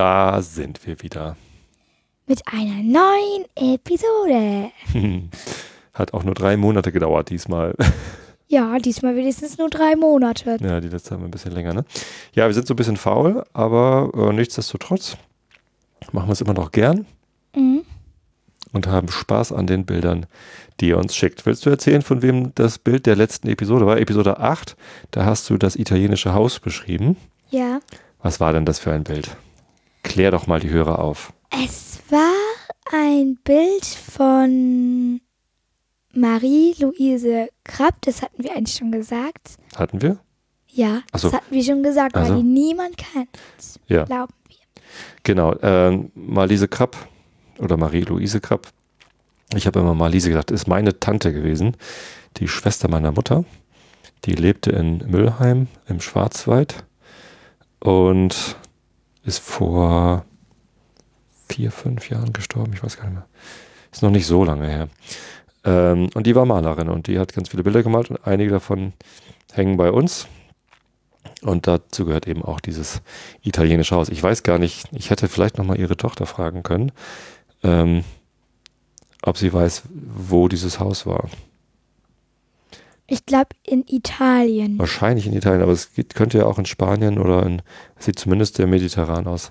Da sind wir wieder. Mit einer neuen Episode. Hat auch nur drei Monate gedauert diesmal. Ja, diesmal wenigstens nur drei Monate. Ja, die letzte haben wir ein bisschen länger, ne? Ja, wir sind so ein bisschen faul, aber äh, nichtsdestotrotz machen wir es immer noch gern Mhm. und haben Spaß an den Bildern, die ihr uns schickt. Willst du erzählen, von wem das Bild der letzten Episode war? Episode 8, da hast du das italienische Haus beschrieben. Ja. Was war denn das für ein Bild? Klär doch mal die Hörer auf. Es war ein Bild von Marie-Louise Krapp. Das hatten wir eigentlich schon gesagt. Hatten wir? Ja, so. das hatten wir schon gesagt, Also. weil die niemand kennt. Ja. Glauben wir. Genau, ähm, Marlise Krapp oder Marie-Louise Krapp. Ich habe immer Marlise gedacht, ist meine Tante gewesen, die Schwester meiner Mutter. Die lebte in Müllheim im Schwarzwald und ist vor vier, fünf Jahren gestorben, ich weiß gar nicht mehr. Ist noch nicht so lange her. Ähm, und die war Malerin und die hat ganz viele Bilder gemalt und einige davon hängen bei uns. Und dazu gehört eben auch dieses italienische Haus. Ich weiß gar nicht, ich hätte vielleicht nochmal ihre Tochter fragen können, ähm, ob sie weiß, wo dieses Haus war. Ich glaube in Italien. Wahrscheinlich in Italien, aber es geht, könnte ja auch in Spanien oder in, sieht zumindest sehr mediterran aus.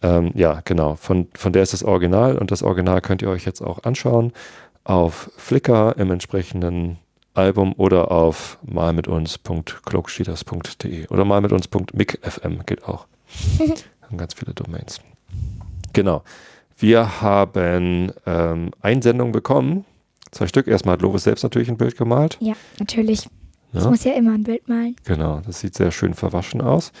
Ähm, ja, genau. Von, von der ist das Original und das Original könnt ihr euch jetzt auch anschauen auf Flickr im entsprechenden Album oder auf malmituns.klugschieders.de oder malmituns.micfm geht auch. haben ganz viele Domains. Genau. Wir haben ähm, Einsendungen bekommen. Zwei Stück. Erstmal hat Lovis selbst natürlich ein Bild gemalt. Ja, natürlich. Ich Ja. muss ja immer ein Bild malen. Genau, das sieht sehr schön verwaschen aus.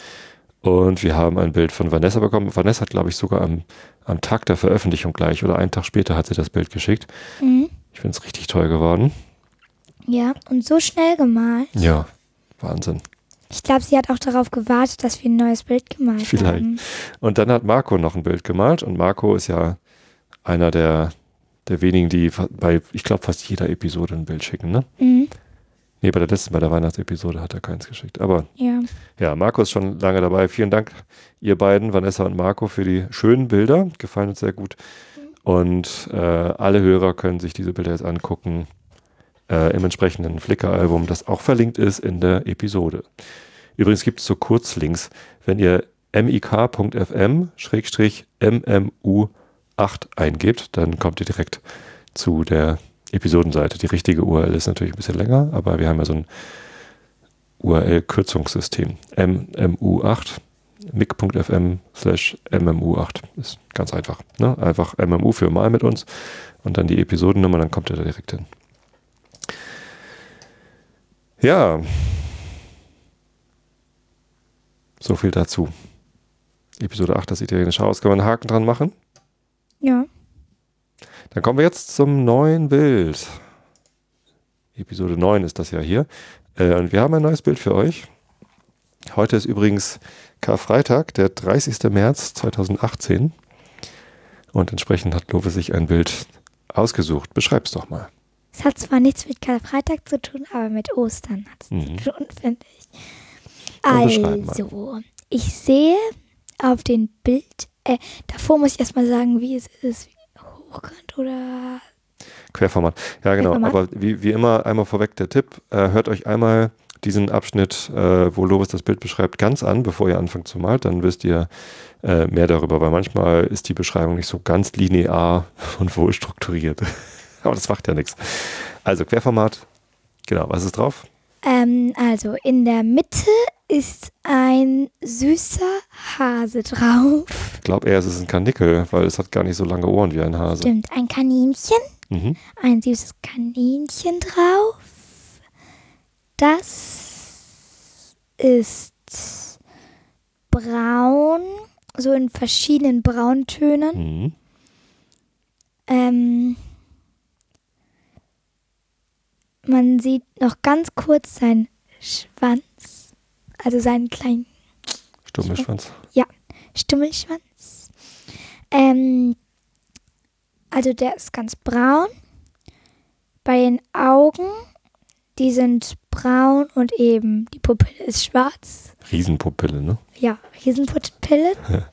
Und wir haben ein Bild von Vanessa bekommen. Vanessa hat, glaube ich, sogar am, am Tag der Veröffentlichung gleich oder einen Tag später hat sie das Bild geschickt. Mhm. Ich finde es richtig toll geworden. Ja, und so schnell gemalt. Ja, Wahnsinn. Ich glaube, sie hat auch darauf gewartet, dass wir ein neues Bild gemalt Vielleicht. haben. Und dann hat Marco noch ein Bild gemalt. Und Marco ist ja einer der, der wenigen, die bei, ich glaube, fast jeder Episode ein Bild schicken, ne? Mhm. Nee, bei der letzten, bei der Weihnachtsepisode hat er keins geschickt. Aber Ja. Ja, Marco ist schon lange dabei. Vielen Dank, ihr beiden, Vanessa und Marco, für die schönen Bilder. Gefallen uns sehr gut. Und äh, alle Hörer können sich diese Bilder jetzt angucken äh, im entsprechenden Flickr-Album, das auch verlinkt ist in der Episode. Übrigens gibt es so Kurzlinks, wenn ihr mik.fm-mmu8 eingebt, dann kommt ihr direkt zu der Episodenseite. Die richtige URL ist natürlich ein bisschen länger, aber wir haben ja so ein URL-Kürzungssystem. MMU8, mic.fm slash MMU8. Ist ganz einfach. Ne? Einfach MMU für mal mit uns und dann die Episodennummer, dann kommt ihr da direkt hin. Ja. So viel dazu. Episode 8, das italienische Haus. Kann man einen Haken dran machen? Ja. Dann kommen wir jetzt zum neuen Bild. Episode 9 ist das ja hier. Äh, und wir haben ein neues Bild für euch. Heute ist übrigens Karfreitag, der 30. März 2018. Und entsprechend hat Love sich ein Bild ausgesucht. Beschreib's doch mal. Es hat zwar nichts mit Karfreitag zu tun, aber mit Ostern hat es Mhm. zu tun, finde ich. Also, ich sehe auf dem Bild, äh, davor muss ich erstmal sagen, wie es ist. Hochkant oder. Querformat. Ja, genau. Querformat. Aber wie, wie immer, einmal vorweg der Tipp. Äh, hört euch einmal diesen Abschnitt, äh, wo Lobes das Bild beschreibt, ganz an, bevor ihr anfangt zu malen. Dann wisst ihr äh, mehr darüber, weil manchmal ist die Beschreibung nicht so ganz linear und wohl strukturiert. Aber das macht ja nichts. Also Querformat. Genau, was ist drauf? Ähm, also, in der Mitte ist ein süßer Hase drauf. Ich glaube eher, es ist ein Karnickel, weil es hat gar nicht so lange Ohren wie ein Hase. Stimmt, ein Kaninchen. Mhm. ein süßes Kaninchen drauf. Das ist braun, so in verschiedenen Brauntönen. Mhm. Ähm, man sieht noch ganz kurz seinen Schwanz, also seinen kleinen Stummelschwanz. Stummelschwanz. Ähm, also der ist ganz braun. Bei den Augen, die sind braun und eben die Pupille ist schwarz. Riesenpupille, ne? Ja, Riesenpupille.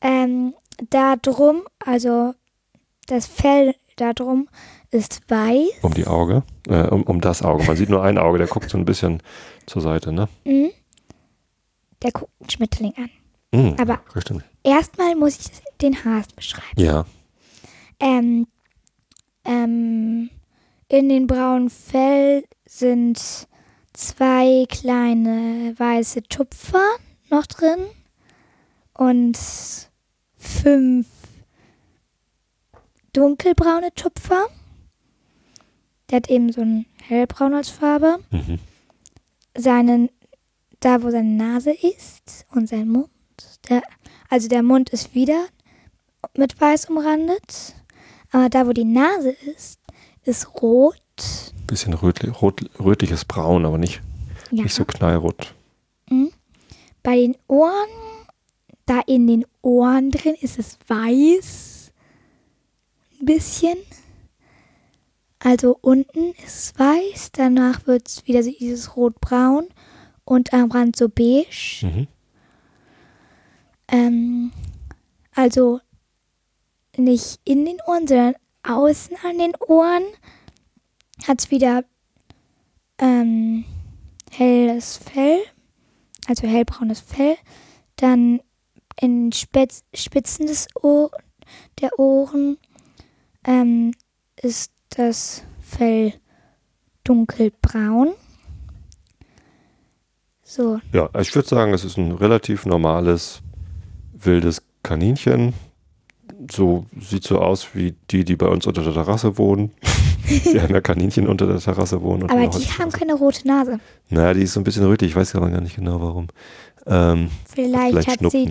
Ähm, da drum, also das Fell da drum ist weiß. Um die Auge, äh, um, um das Auge. Man sieht nur ein Auge, der guckt so ein bisschen zur Seite, ne? Mhm. Der guckt einen Schmetterling an. Mhm, Aber-. Erstmal muss ich den Hasen beschreiben. Ja, Ähm, ähm, in den braunen Fell sind zwei kleine weiße Tupfer noch drin und fünf dunkelbraune Tupfer. Der hat eben so ein hellbraun als Farbe. mhm. Seinen, da wo seine Nase ist und sein Mund. Der, also der Mund ist wieder mit weiß umrandet. Aber da wo die Nase ist, ist rot. bisschen rötli rot, rötliches Braun, aber nicht, Ja. nicht so knallrot. Mhm. Bei den Ohren, da in den Ohren drin ist es weiß. Ein bisschen. Also unten ist es weiß, danach wird es wieder so dieses rotbraun und am Rand so beige. Mhm. Ähm, also nicht in den Ohren, sondern außen an den Ohren hat es wieder ähm, helles Fell, also hellbraunes Fell. Dann in Spitz, Spitzen des Ohr, der Ohren ähm, ist das Fell dunkelbraun. So, Ja, ich würde sagen, es ist ein relativ normales, wildes Kaninchen. So sieht so aus wie die, die bei uns unter der Terrasse wohnen. die haben ja Kaninchen unter der Terrasse wohnen. aber wir die haben keine rote Nase. Naja, die ist so ein bisschen rötlich, ich weiß aber gar nicht genau warum. Ähm, Vielleicht, vielleicht hat sie.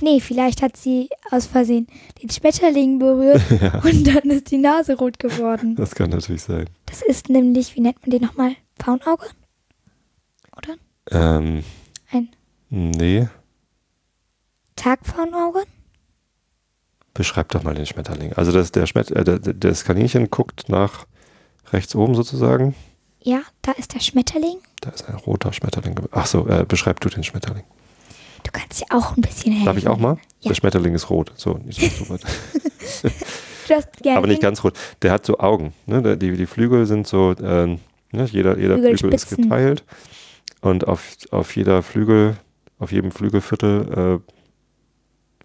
Nee, vielleicht hat sie aus Versehen den Schmetterling berührt und dann ist die Nase rot geworden. Das kann natürlich sein. Das ist nämlich, wie nennt man den nochmal? Faunauge? Oder? Ähm, Ein nee, Tagfaunauge? beschreib doch mal den Schmetterling. Also das, der Schmet äh, der, das Kaninchen guckt nach rechts oben sozusagen. Ja, da ist der Schmetterling. Da ist ein roter Schmetterling. Ach so, äh, beschreib du den Schmetterling. Du kannst ja auch ein bisschen helfen. Darf ich auch mal? Ja. Der Schmetterling ist rot. So, nicht so, weit. Aber nicht ganz rot. Der hat so Augen. Ne? Die, die Flügel sind so, ähm, ne? jeder, jeder Flügel ist geteilt. Und auf, auf jeder Flügel, auf jedem Flügelviertel, äh,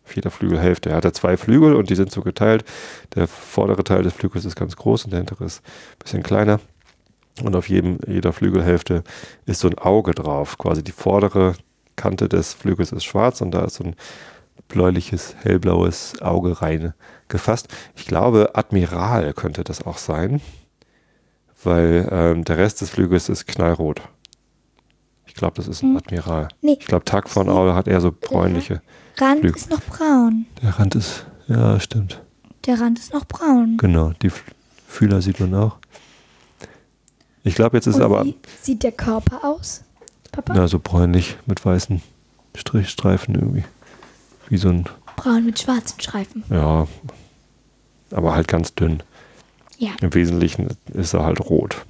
auf jeder Flügelhälfte. Er hat er zwei Flügel und die sind so geteilt. Der vordere Teil des Flügels ist ganz groß und der hintere ist ein bisschen kleiner. Und auf jedem, jeder Flügelhälfte ist so ein Auge drauf. Quasi die vordere Kante des Flügels ist schwarz und da ist so ein bläuliches, hellblaues Auge rein gefasst. Ich glaube, Admiral könnte das auch sein, weil ähm, der Rest des Flügels ist knallrot. Ich glaube, das ist ein Hm. Admiral. Nee, Ich glaube, Tagfaunauge hat eher so bräunliche. Rand Flügel. ist noch braun. Der Rand ist, ja, stimmt. Der Rand ist noch braun. Genau, die Fühler sieht man auch. Ich glaube, jetzt ist Und aber wie sieht der Körper aus, Papa? na, so bräunlich mit weißen Strichstreifen irgendwie. Wie so ein, Braun mit schwarzen Streifen. ja, aber halt ganz dünn. Ja. Im Wesentlichen ist er halt rot.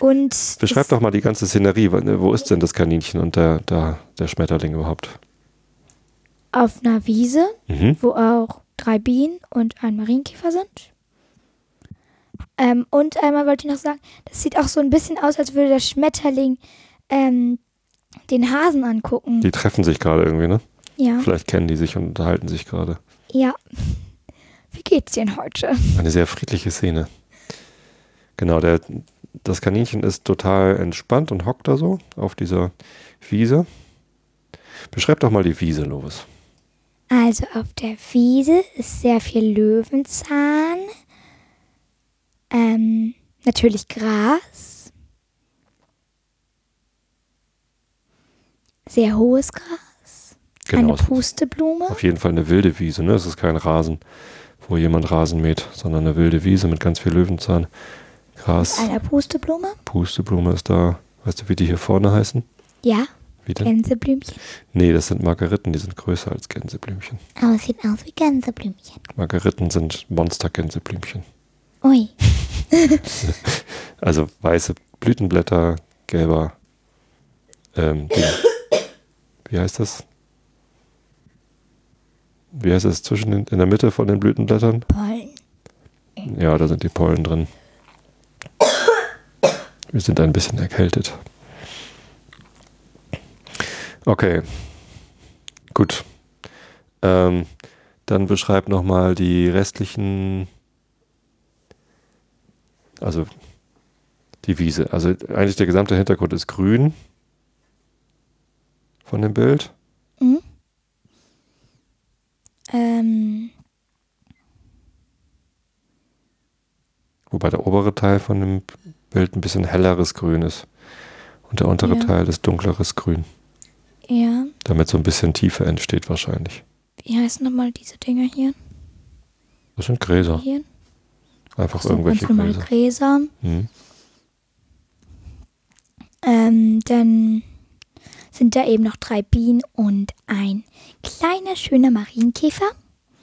Und Beschreib es- doch mal die ganze Szenerie. Wo wo ist denn das Kaninchen und der, der, der Schmetterling überhaupt? auf einer Wiese, Mhm. wo auch drei Bienen und ein Marienkäfer sind. Ähm, und einmal wollte ich noch sagen, das sieht auch so ein bisschen aus, als würde der Schmetterling ähm, den Hasen angucken. Die treffen sich gerade irgendwie, ne? ja. Vielleicht kennen die sich und unterhalten sich gerade. Ja. Wie geht's dir denn heute? Eine sehr friedliche Szene. Genau, der, das Kaninchen ist total entspannt und hockt da so auf dieser Wiese. Beschreib doch mal die Wiese, Lovis. Also auf der Wiese ist sehr viel Löwenzahn. Ähm, natürlich Gras. Sehr hohes Gras. Genau, Eine Pusteblume. auf jeden Fall eine wilde Wiese. Ne? Es ist kein Rasen, wo jemand Rasen mäht, sondern eine wilde Wiese mit ganz viel Löwenzahn. Gras, Eine Pusteblume. Pusteblume ist da. Weißt du, wie die hier vorne heißen? Ja, Wie denn? Gänseblümchen. Nee, das sind Margeriten, die sind größer als Gänseblümchen. Aber es sieht aus wie Gänseblümchen. Margeriten sind Monster-Gänseblümchen. Ui. also weiße Blütenblätter, gelber, ähm, wie heißt das? Wie heißt das zwischen den, in der Mitte von den Blütenblättern? Pollen. Ja, da sind die Pollen drin. Wir sind ein bisschen erkältet. Okay. Gut. Ähm, dann beschreib nochmal die restlichen, also die Wiese. Also eigentlich der gesamte Hintergrund ist grün von dem Bild. Mhm. Ähm, Wobei der obere Teil von dem Bild ein bisschen helleres Grün ist. Und der untere Ja. Teil ist dunkleres Grün. ja. Damit so ein bisschen Tiefe entsteht wahrscheinlich. Wie heißen nochmal diese Dinger hier? Das sind Gräser. Hier? Einfach So irgendwelche normale Gräser. Gräser. Mhm. Ähm, dann sind da eben noch drei Bienen und ein kleiner, schöner Marienkäfer.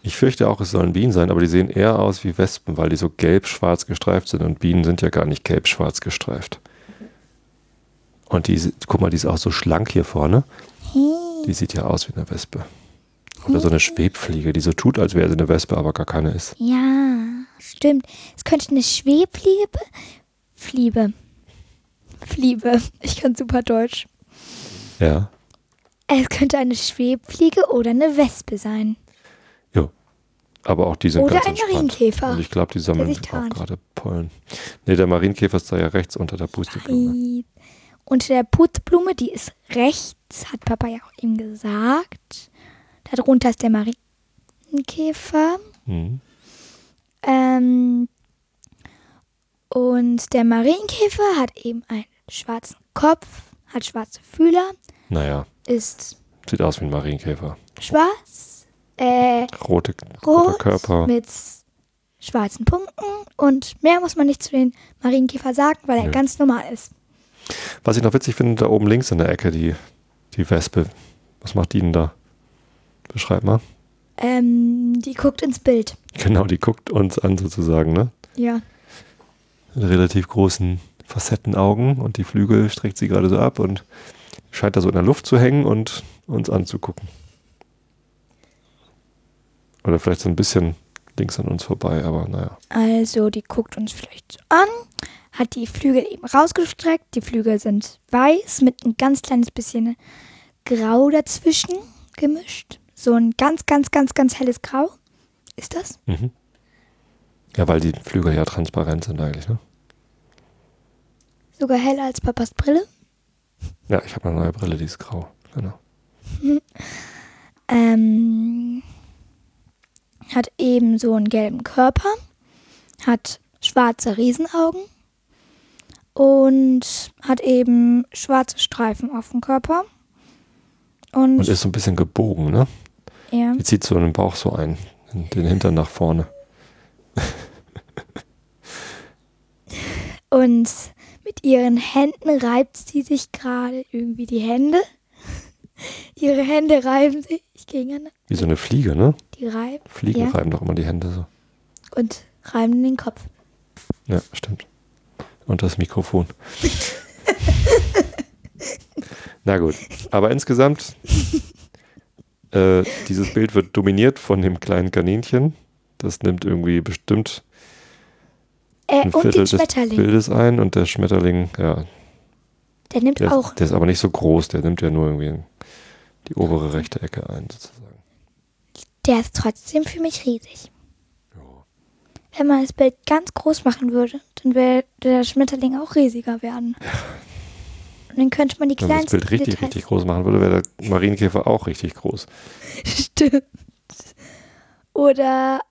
Ich fürchte auch, es sollen Bienen sein, aber die sehen eher aus wie Wespen, weil die so gelb-schwarz gestreift sind und Bienen sind ja gar nicht gelb-schwarz gestreift. Und die, guck mal, die ist auch so schlank hier vorne. Die sieht ja aus wie eine Wespe. Oder so eine Schwebfliege, die so tut, als wäre sie eine Wespe, aber gar keine ist. Ja, stimmt. Es könnte eine Schwebfliege. be- Fliebe. Fliebe. Ich kann super Deutsch. Ja. Es könnte eine Schwebfliege oder eine Wespe sein. Aber auch die sind Oder ganz ein entspannt. Marienkäfer, Und ich glaube, die sammeln sich auch gerade Pollen. Nee, der Marienkäfer ist da ja rechts unter der Pusteblume. Unter der Putblume, die ist rechts, hat Papa ja auch ihm gesagt. Darunter ist der Marienkäfer. Mhm. Ähm, und der Marienkäfer hat eben einen schwarzen Kopf, hat schwarze Fühler, Naja, ist sieht aus wie ein Marienkäfer. schwarz, äh, Rote, roter rot Körper. mit schwarzen Punkten und mehr muss man nicht zu den Marienkäfer sagen, weil er Nö. ganz normal ist. Was ich noch witzig finde, da oben links in der Ecke, die, die Wespe. Was macht die denn da? Beschreib mal. Ähm, die guckt ins Bild. Genau, die guckt uns an sozusagen, ne? Ja. Mit relativ großen Facettenaugen und die Flügel streckt sie gerade so ab und scheint da so in der Luft zu hängen und uns anzugucken. Oder vielleicht so ein bisschen links an uns vorbei, aber naja. Also, die guckt uns vielleicht an, hat die Flügel eben rausgestreckt. Die Flügel sind weiß mit ein ganz kleines bisschen Grau dazwischen gemischt. So ein ganz, ganz, ganz, ganz helles Grau. Ist das? Mhm. Ja, weil die Flügel ja transparent sind eigentlich, ne? Sogar heller als Papas Brille. Ja, ich habe eine neue Brille, die ist grau. Genau. Ähm, hat eben so einen gelben Körper, hat schwarze Riesenaugen und hat eben schwarze Streifen auf dem Körper. Und, Und ist so ein bisschen gebogen, ne? ja, Die zieht so den Bauch so ein, in den Hintern nach vorne. und mit ihren Händen reibt sie sich gerade irgendwie die Hände. Ihre Hände reiben sich gegeneinander. Wie so eine Fliege, ne? Die reiben Fliegen Ja. reiben doch immer die Hände so. und reiben den Kopf. Ja, stimmt. Und das Mikrofon. Na gut, aber insgesamt, äh, dieses Bild wird dominiert von dem kleinen Kaninchen. Das nimmt irgendwie bestimmt Äh, ein Viertel des. Bildes ein und der Schmetterling, ja, Der nimmt der, auch der ist aber nicht so groß, der nimmt ja nur irgendwie die obere rechte Ecke ein, sozusagen. Der ist trotzdem für mich riesig. Wenn man das Bild ganz groß machen würde, dann würde der Schmetterling auch riesiger werden. Und dann könnte man die Wenn man das kleinsten Bild richtig, Details. richtig groß machen würde, wäre der Marienkäfer auch richtig groß. Stimmt. Oder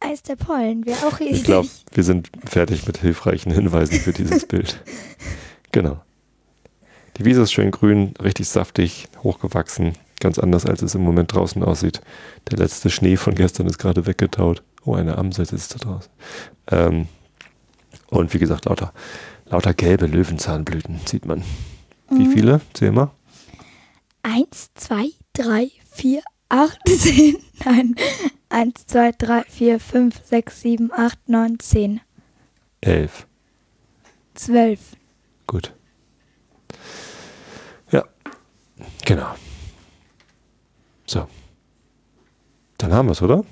eins der Pollen wäre auch riesig. Ich glaube, wir sind fertig mit hilfreichen Hinweisen für dieses Bild. Genau. Die Wiese ist schön grün, richtig saftig, hochgewachsen. Ganz anders, als es im Moment draußen aussieht. Der letzte Schnee von gestern ist gerade weggetaut. Oh, eine Amsel sitzt da draußen. Ähm, und wie gesagt, lauter, lauter gelbe Löwenzahnblüten sieht man. Wie Mhm. viele? Zähl mal. Eins, zwei, drei, vier, acht, zehn. Nein. Eins, zwei, drei, vier, fünf, sechs, sieben, acht, neun, zehn. 11. Zwölf. Gut. Ja, genau. So. Dann haben wir es, oder?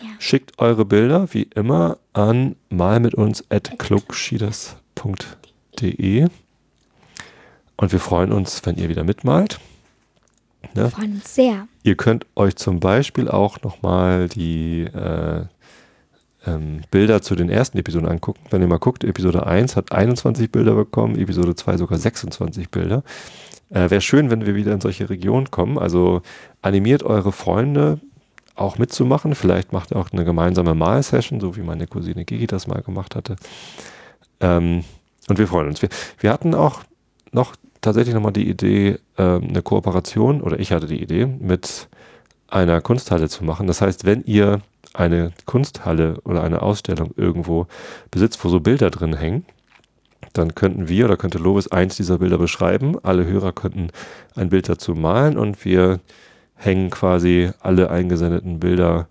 Ja. Schickt eure Bilder wie immer an malmituns.klugschieders.de und wir freuen uns, wenn ihr wieder mitmalt. Wir Ne? freuen uns sehr. Ihr könnt euch zum Beispiel auch nochmal die äh, ähm, Bilder zu den ersten Episoden angucken. Wenn ihr mal guckt, Episode 1 hat 21 Bilder bekommen, Episode 2 sogar 26 Bilder. Äh, Wäre schön, wenn wir wieder in solche Regionen kommen. Also animiert eure Freunde auch mitzumachen. Vielleicht macht ihr auch eine gemeinsame Mal-Session, so wie meine Cousine Gigi das mal gemacht hatte. Ähm, und wir freuen uns. Wir, wir hatten auch noch tatsächlich nochmal die Idee, ähm, eine Kooperation, oder ich hatte die Idee, mit einer Kunsthalle zu machen. Das heißt, wenn ihr eine Kunsthalle oder eine Ausstellung irgendwo besitzt, wo so Bilder drin hängen, dann könnten wir oder könnte Lovis eins dieser Bilder beschreiben. Alle Hörer könnten ein Bild dazu malen und wir hängen quasi alle eingesendeten Bilder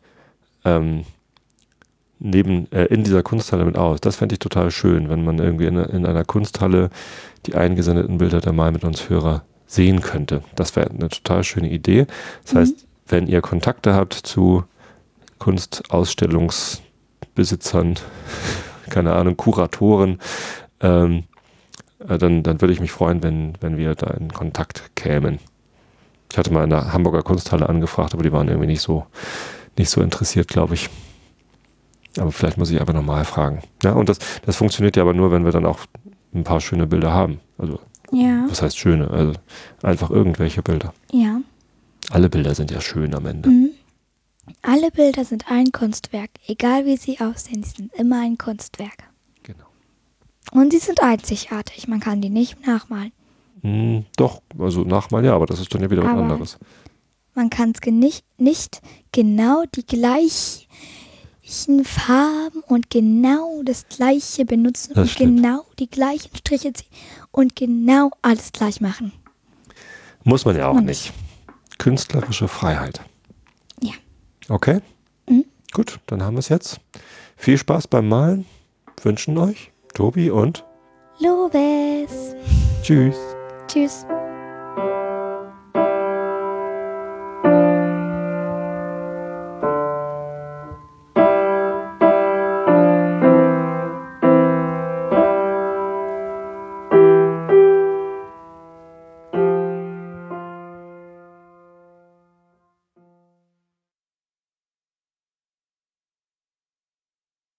ähm, neben äh, in dieser Kunsthalle mit aus. Das fände ich total schön, wenn man irgendwie in, in einer Kunsthalle die eingesendeten Bilder der Mal mit uns Hörer sehen könnte. Das wäre eine total schöne Idee. Das Mhm. heißt, wenn ihr Kontakte habt zu Kunstausstellungsbesitzern, keine Ahnung, Kuratoren, ähm, äh, dann, dann würde ich mich freuen, wenn, wenn wir da in Kontakt kämen. Ich hatte mal in der Hamburger Kunsthalle angefragt, aber die waren irgendwie nicht so, nicht so interessiert, glaube ich. Aber vielleicht muss ich aber nochmal fragen. Ja, und das, das funktioniert ja aber nur, wenn wir dann auch ein paar schöne Bilder haben. Also, Ja. was heißt schöne? Also, einfach irgendwelche Bilder. Ja. Alle Bilder sind ja schön am Ende. Mhm. Alle Bilder sind ein Kunstwerk. Egal wie sie aussehen, sie sind immer ein Kunstwerk. Genau. Und sie sind einzigartig. Man kann die nicht nachmalen. Hm, doch, also nachmal ja, aber das ist dann ja wieder was anderes. Man kann es nicht, nicht genau die gleichen Farben und genau das gleiche benutzen Das und stimmt. genau die gleichen Striche ziehen und genau alles gleich machen. Muss man ja auch man nicht. Künstlerische Freiheit. Okay? Mhm. Gut, dann haben wir es jetzt. Viel Spaß beim Malen. Wünschen euch Tobi und Lobes. Tschüss. Tschüss.